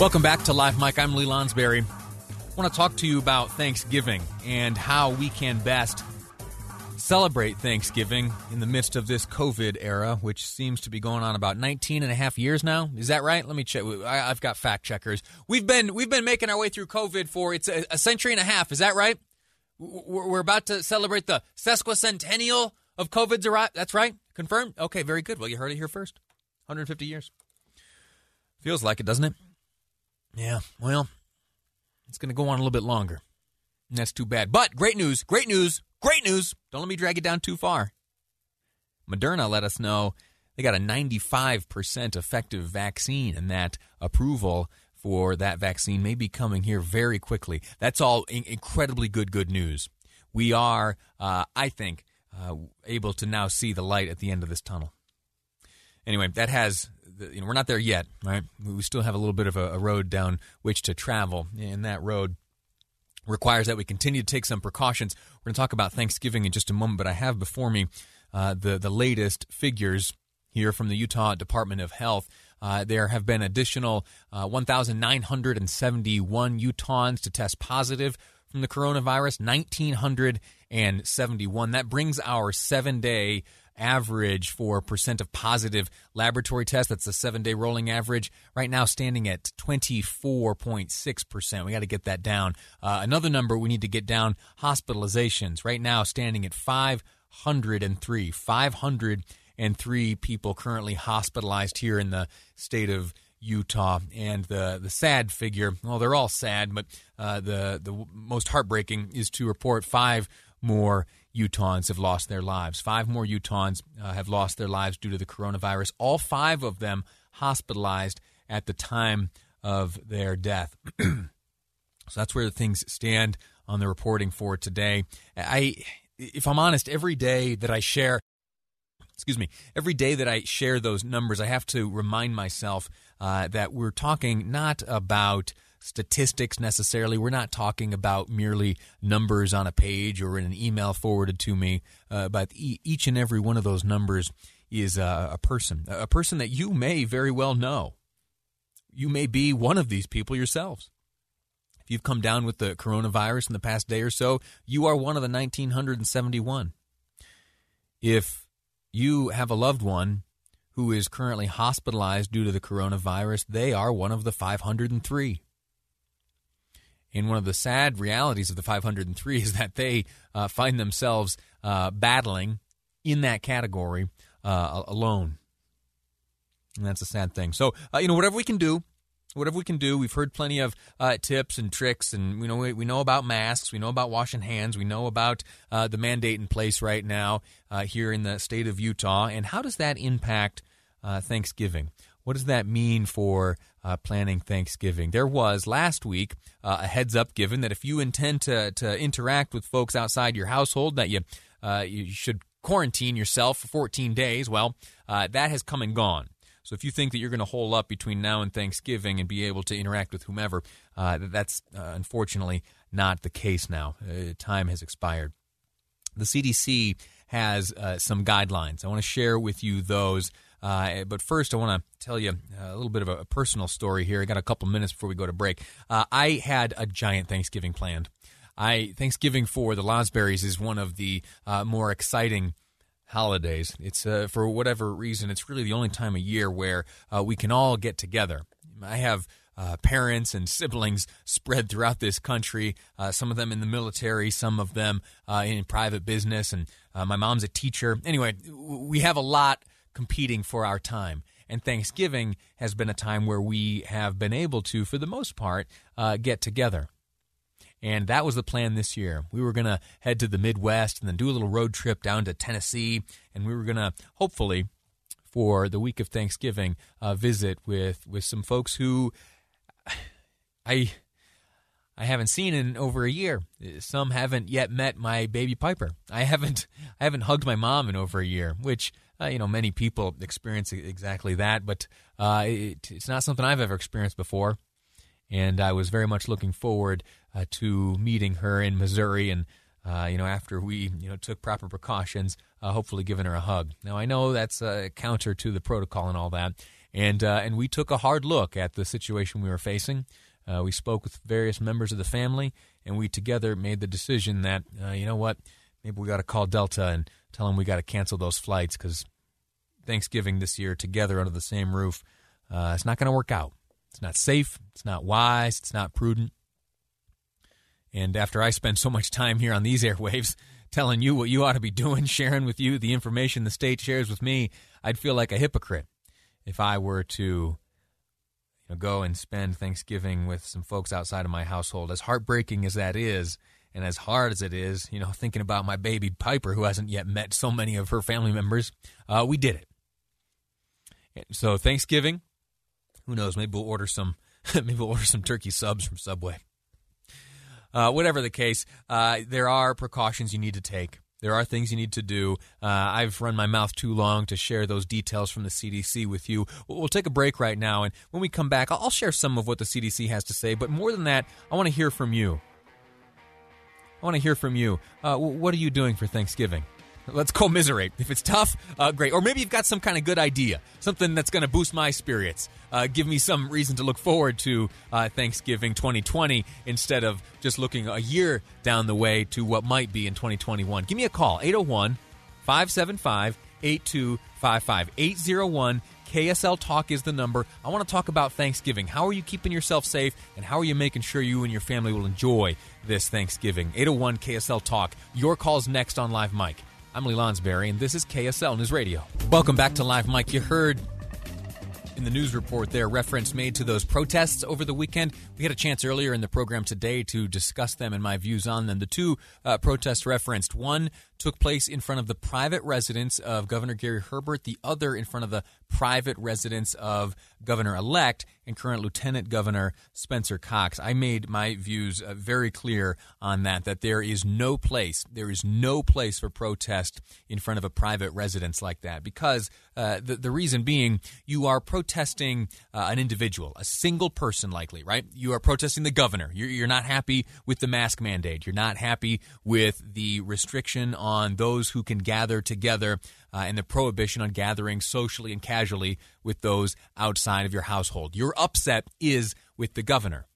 Welcome back to Live Mic. I'm Lee Lonsberry. I want to talk to you about Thanksgiving and how we can best celebrate Thanksgiving in the midst of this COVID era, which seems to be going on about 19 and a half years now. Is that right? Let me check. I, have got fact checkers. We've been we've been making our way through COVID for it's a, a century and a half. Is that right? We're, we're about to celebrate the sesquicentennial of COVID's arrival. That's right. Confirmed. Okay, very good. Well, you heard it here first. 150 years. Feels like it, doesn't it? Yeah. Well, it's going to go on a little bit longer. And that's too bad. But great news. Great news. Great news. Don't let me drag it down too far. Moderna let us know they got a 95% effective vaccine, and that approval for that vaccine may be coming here very quickly. That's all incredibly good, good news. We are, uh, I think, uh, able to now see the light at the end of this tunnel. Anyway, that has, you know, we're not there yet, right? We still have a little bit of a, a road down which to travel, and that road requires that we continue to take some precautions. We're going to talk about Thanksgiving in just a moment, but I have before me uh, the the latest figures here from the Utah Department of Health. Uh, there have been additional uh, 1,971 Utahns to test positive from the coronavirus, 1,971. That brings our seven day average for percent of positive laboratory tests. That's the seven day rolling average. Right now, standing at 24.6%. We got to get that down. Uh, another number we need to get down hospitalizations. Right now, standing at 503. 503 people currently hospitalized here in the state of Utah. And the, the sad figure, well, they're all sad, but uh, the, the most heartbreaking is to report five more Utahns have lost their lives. Five more Utahns uh, have lost their lives due to the coronavirus. All five of them hospitalized at the time of their death. so that's where things stand on the reporting for today. I, if I'm honest, every day that I share excuse me, every day that I share those numbers, I have to remind myself uh, that we're talking not about statistics necessarily. We're not talking about merely numbers on a page or in an email forwarded to me, uh, but e- each and every one of those numbers is a person, a person that you may very well know. You may be one of these people yourselves. If you've come down with the coronavirus in the past day or so, you are one of the 1971. If you have a loved one who is currently hospitalized due to the coronavirus, they are one of the 503. And one of the sad realities of the 503 is that they uh, find themselves uh, battling in that category uh, alone. And that's a sad thing. So, uh, you know, whatever we can do, whatever we can do, we've heard plenty of uh, tips and tricks, and you know we we, know about masks, we know about washing hands, we know about uh, the mandate in place right now here in the state of Utah, and how does that impact Thanksgiving? What does that mean for uh, planning Thanksgiving? There was last week uh, a heads up given that if you intend to, to interact with folks outside your household, that you uh, you should quarantine yourself for 14 days. Well, uh, that has come and gone. So if you think that you're going to hole up between now and Thanksgiving and be able to interact with whomever, uh, that's uh, unfortunately not the case now. time has expired. The CDC has some guidelines. I want to share with you those. Uh, but first, I want to tell you a little bit of a personal story here. I got a couple minutes before we go to break. Uh, I had a giant Thanksgiving planned. I Thanksgiving for the Lonsberries is one of the uh, more exciting holidays. It's uh, for whatever reason, it's really the only time of year where uh, we can all get together. I have uh, parents and siblings spread throughout this country. Uh, some of them in the military, some of them uh, in private business, and uh, my mom's a teacher. Anyway, we have a lot competing for our time. And Thanksgiving has been a time where we have been able to, for the most part, uh, get together. And that was the plan this year. We were going to head to the Midwest and then do a little road trip down to Tennessee. And we were going to, hopefully, for the week of Thanksgiving, uh, visit with, with some folks who I I haven't seen in over a year. Some haven't yet met my baby Piper. I haven't I haven't hugged my mom in over a year, which uh, you know many people experience exactly that, but uh, it, it's not something I've ever experienced before. And I was very much looking forward uh, to meeting her in Missouri, and uh, you know after we you know took proper precautions, uh, hopefully giving her a hug. Now I know that's counter to the protocol and all that, and uh, and we took a hard look at the situation we were facing. Uh, we spoke with various members of the family, and we together made the decision that, uh, you know what, maybe we got to call Delta and tell them we got to cancel those flights because Thanksgiving this year together under the same roof, uh, it's not going to work out. It's not safe. It's not wise. It's not prudent. And after I spend so much time here on these airwaves telling you what you ought to be doing, sharing with you the information the state shares with me, I'd feel like a hypocrite if I were to know, go and spend Thanksgiving with some folks outside of my household. As heartbreaking as that is, and as hard as it is, you know, thinking about my baby Piper, who hasn't yet met so many of her family members, uh, we did it. So Thanksgiving, who knows? Maybe we'll order some. maybe we'll order some turkey subs from Subway. Uh, whatever the case, uh, there are precautions you need to take. There are things you need to do. Uh, I've run my mouth too long to share those details from the CDC with you. We'll take a break right now, and when we come back, I'll share some of what the CDC has to say. But more than that, I want to hear from you. I want to hear from you. Uh, what are you doing for Thanksgiving? Let's commiserate. If it's tough, uh, great. Or maybe you've got some kind of good idea, something that's going to boost my spirits, uh, give me some reason to look forward to uh, Thanksgiving 2020 instead of just looking a year down the way to what might be in 2021. Give me a call, 801 575 8255. 801 KSL Talk is the number. I want to talk about Thanksgiving. How are you keeping yourself safe, and how are you making sure you and your family will enjoy this Thanksgiving? 801 KSL Talk. Your call's next on Live Mic. I'm Lee Lonsberry, and this is KSL News Radio. Welcome back to Live Mic. You heard in the news report there reference made to those protests over the weekend. We had a chance earlier in the program today to discuss them and my views on them. The two uh, protests referenced one took place in front of the private residence of Governor Gary Herbert, the other in front of the private residence of Governor elect and current Lieutenant Governor Spencer Cox. I made my views uh, very clear on that, that there is no place, there is no place for protest in front of a private residence like that because uh, the, the reason being you are protesting uh, an individual, a single person likely, right? You are protesting the governor. You're, you're not happy with the mask mandate. You're not happy with the restriction on on those who can gather together uh, and the prohibition on gathering socially and casually with those outside of your household. Your upset is with the governor.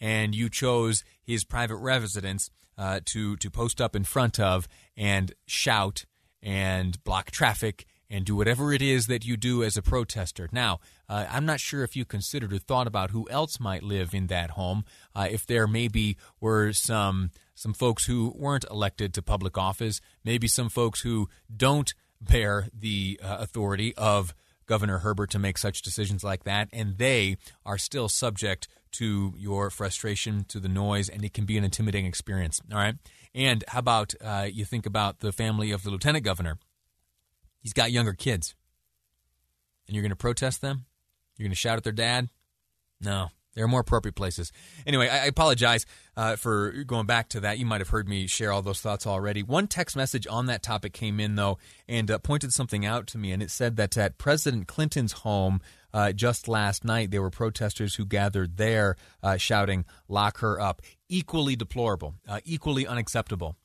And you chose his private residence uh, to, to post up in front of and shout and block traffic and do whatever it is that you do as a protester. Now, uh, I'm not sure if you considered or thought about who else might live in that home. Uh, if there maybe were some some folks who weren't elected to public office, maybe some folks who don't bear the uh, authority of Governor Herbert to make such decisions like that, and they are still subject to your frustration, to the noise, and it can be an intimidating experience. All right. And how about uh, you think about the family of the lieutenant governor? He's got younger kids. And you're going to protest them? You're going to shout at their dad? No, there are more appropriate places. Anyway, I, apologize uh, for going back to that. You might have heard me share all those thoughts already. One text message on that topic came in, though, and uh, pointed something out to me. And it said that at President Clinton's home uh, just last night, there were protesters who gathered there uh, shouting, Lock her up. Equally deplorable, uh, equally unacceptable.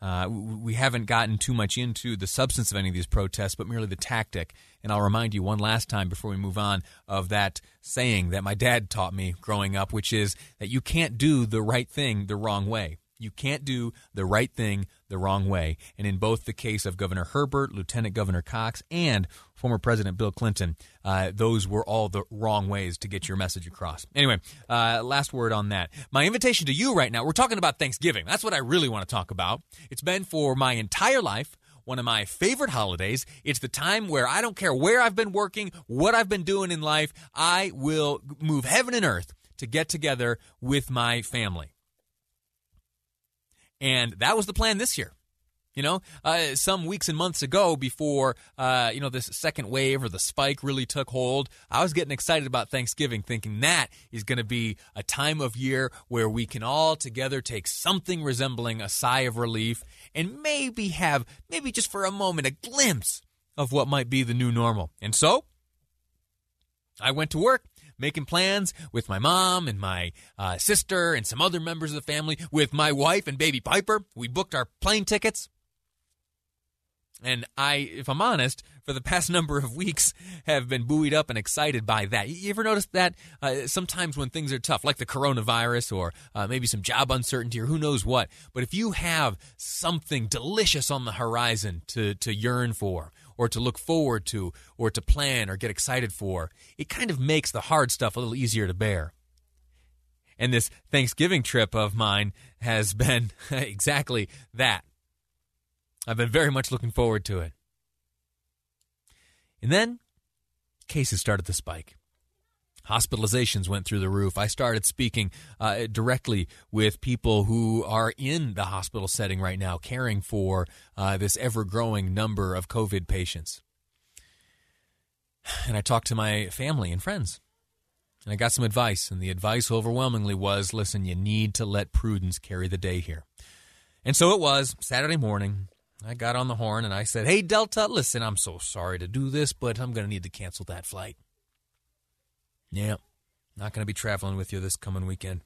Uh, we haven't gotten too much into the substance of any of these protests, but merely the tactic. And I'll remind you one last time before we move on of that saying that my dad taught me growing up, which is that you can't do the right thing the wrong way. You can't do the right thing the wrong way. And in both the case of Governor Herbert, Lieutenant Governor Cox, and former President Bill Clinton, uh, those were all the wrong ways to get your message across. Anyway, uh, last word on that. My invitation to you right now, we're talking about Thanksgiving. That's what I really want to talk about. It's been for my entire life one of my favorite holidays. It's the time where I don't care where I've been working, what I've been doing in life, I will move heaven and earth to get together with my family. And that was the plan this year. You know, uh, some weeks and months ago, before uh, you know this second wave or the spike really took hold, I was getting excited about Thanksgiving, thinking that is going to be a time of year where we can all together take something resembling a sigh of relief and maybe have, maybe just for a moment, a glimpse of what might be the new normal. And so, I went to work making plans with my mom and my uh, sister and some other members of the family, with my wife and baby Piper. We booked our plane tickets. And I, if I'm honest, for the past number of weeks have been buoyed up and excited by that. You ever notice that uh, sometimes when things are tough, like the coronavirus or uh, maybe some job uncertainty or who knows what, but if you have something delicious on the horizon to, to yearn for or to look forward to or to plan or get excited for, it kind of makes the hard stuff a little easier to bear. And this Thanksgiving trip of mine has been exactly that. I've been very much looking forward to it. And then cases started to spike. Hospitalizations went through the roof. I started speaking uh, directly with people who are in the hospital setting right now, caring for uh, this ever growing number of COVID patients. And I talked to my family and friends. And I got some advice. And the advice overwhelmingly was listen, you need to let prudence carry the day here. And so it was Saturday morning. I got on the horn and I said, Hey, Delta, listen, I'm so sorry to do this, but I'm going to need to cancel that flight. Yeah, not going to be traveling with you this coming weekend.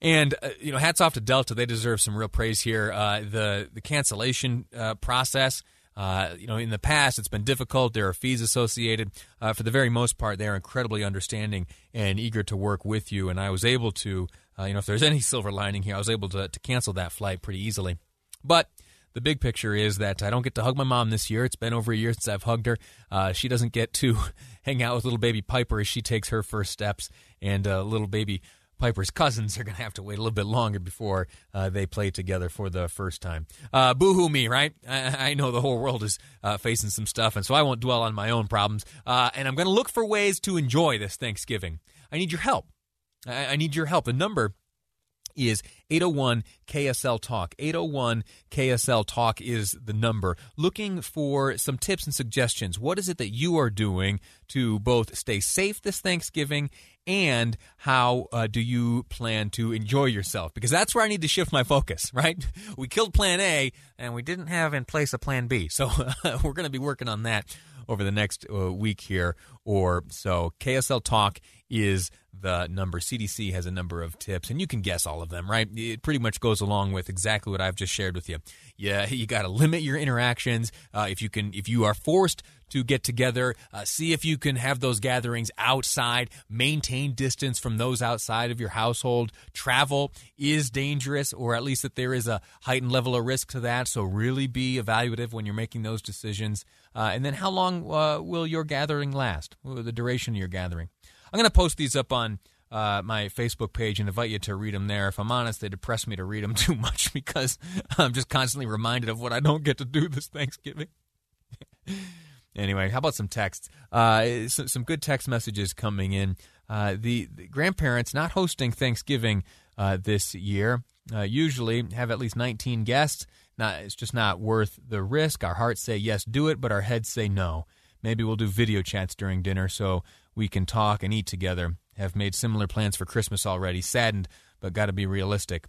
And uh, you know, hats off to Delta; they deserve some real praise here. Uh, the the cancellation uh, process, uh, you know, in the past it's been difficult. There are fees associated. Uh, for the very most part, they are incredibly understanding and eager to work with you. And I was able to, uh, you know, if there's any silver lining here, I was able to to cancel that flight pretty easily. But the big picture is that I don't get to hug my mom this year. It's been over a year since I've hugged her. Uh, she doesn't get to hang out with little baby Piper as she takes her first steps, and uh, little baby Piper's cousins are going to have to wait a little bit longer before uh, they play together for the first time. Uh, Boo hoo me, right? I, I, know the whole world is uh, facing some stuff, and so I won't dwell on my own problems. Uh, and I'm going to look for ways to enjoy this Thanksgiving. I need your help. I, I need your help. The number is 801 KSL Talk. 801 KSL Talk is the number. Looking for some tips and suggestions. What is it that you are doing to both stay safe this Thanksgiving and how uh, do you plan to enjoy yourself? Because that's where I need to shift my focus, right? We killed plan A and we didn't have in place a plan B. So we're going to be working on that over the next uh, week here or so. KSL Talk is the number. CDC has a number of tips, and you can guess all of them, right? It pretty much goes along with exactly what I've just shared with you. Yeah, you got to limit your interactions. Uh, if you can, if you are forced to get together, uh, see if you can have those gatherings outside. Maintain distance from those outside of your household. Travel is dangerous, or at least that there is a heightened level of risk to that. So really be evaluative when you're making those decisions. Uh, and then, how long uh, will your gathering last? The duration of your gathering. I'm going to post these up on uh, my Facebook page and invite you to read them there. If I'm honest, they depress me to read them too much because I'm just constantly reminded of what I don't get to do this Thanksgiving. anyway, how about some texts? Uh, some, good text messages coming in. Uh, the, the, grandparents not hosting Thanksgiving uh, this year. Uh, usually have at least 19 guests. Not, it's just not worth the risk. Our hearts say yes, do it, but our heads say no. Maybe we'll do video chats during dinner so we can talk and eat together. Have made similar plans for Christmas already. Saddened, but got to be realistic.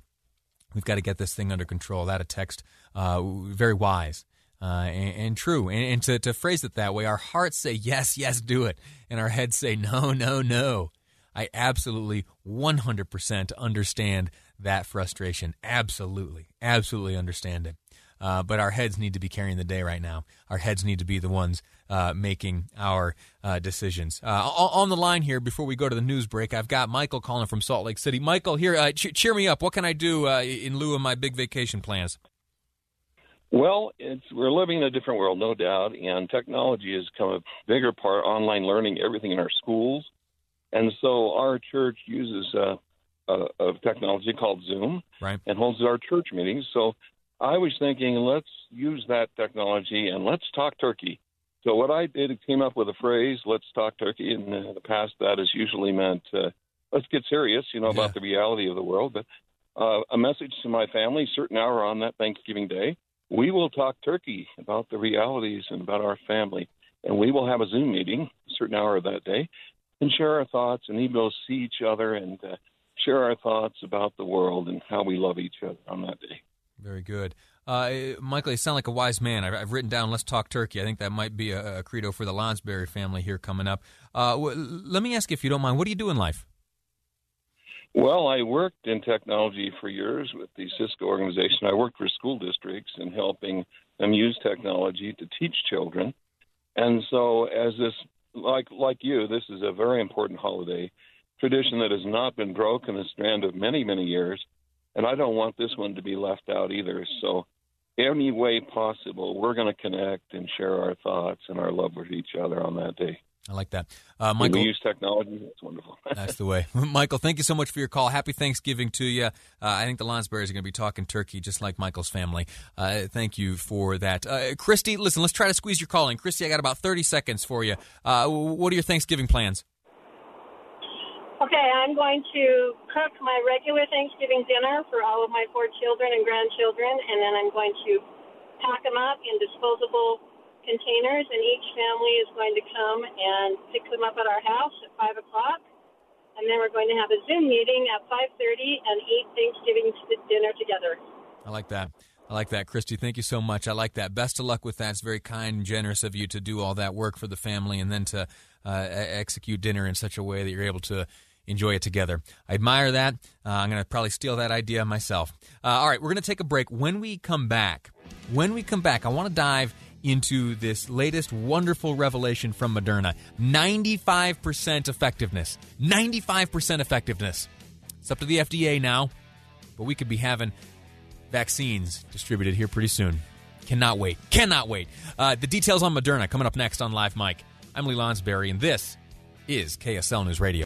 We've got to get this thing under control. That a text, uh, very wise. Uh, and, and, true. And, and to, to phrase it that way, our hearts say, yes, yes, do it. And our heads say, no, no, no. I absolutely 100% understand that frustration. Absolutely. Absolutely understand it. Uh, but our heads need to be carrying the day right now. Our heads need to be the ones uh, making our uh, decisions. Uh, on the line here, before we go to the news break, I've got Michael calling from Salt Lake City. Michael, here, uh, ch- cheer me up. What can I do uh, in lieu of my big vacation plans? Well, we're living in a different world, no doubt, and technology has become a bigger part. Online learning, everything in our schools, and so our church uses a, a technology called Zoom, right. and holds our church meetings. So I was thinking, let's use that technology and let's talk turkey. So what I did, came up with a phrase, "Let's talk turkey." In the past, that has usually meant, uh, "Let's get serious," you know, about yeah. the reality of the world. But uh, a message to my family, certain hour on that Thanksgiving day, we will talk turkey about the realities and about our family. And we will have a Zoom meeting, a certain hour of that day, and share our thoughts and even see each other and uh, share our thoughts about the world and how we love each other on that day. Very good. Uh, Michael, you sound like a wise man. I've, I've, written down "Let's talk turkey." I think that might be a, a credo for the Lonsberry family here coming up. Uh, w- let me ask you, if you don't mind, what do you do in life? Well, I worked in technology for years with the Cisco organization. I worked for school districts and helping them use technology to teach children. And so, as this, like like you, this is a very important holiday tradition that has not been broken, a strand of many many years and I don't want this one to be left out either. So, any way possible, we're going to connect and share our thoughts and our love with each other on that day. I like that. Uh, Michael, we use technology. It's wonderful. that's the way. Michael, thank you so much for your call. Happy Thanksgiving to you. Uh, I think the Lonsberries are going to be talking turkey just like Michael's family. Uh, thank you for that. Uh, Christy, listen, let's try to squeeze your call in. Christy, I got about 30 seconds for you. Uh, what are your Thanksgiving plans? Okay, I'm going to cook my regular Thanksgiving dinner for all of my four children and grandchildren, and then I'm going to pack them up in disposable containers, and each family is going to come and pick them up at our house at 5 o'clock. And then we're going to have a Zoom meeting at 5.30 and eat Thanksgiving dinner together. I like that. I like that, Christy. Thank you so much. I like that. Best of luck with that. It's very kind and generous of you to do all that work for the family and then to uh, execute dinner in such a way that you're able to enjoy it together. I admire that. Uh, I'm going to probably steal that idea myself. Uh, all right, we're going to take a break. When we come back, when we come back, I want to dive into this latest wonderful revelation from Moderna 95% effectiveness. 95% effectiveness. It's up to the FDA now, but we could be having vaccines distributed here pretty soon. Cannot wait. Cannot wait. Uh, the details on Moderna coming up next on Live Mic. I'm Lee Lonsberry, and this is KSL News Radio.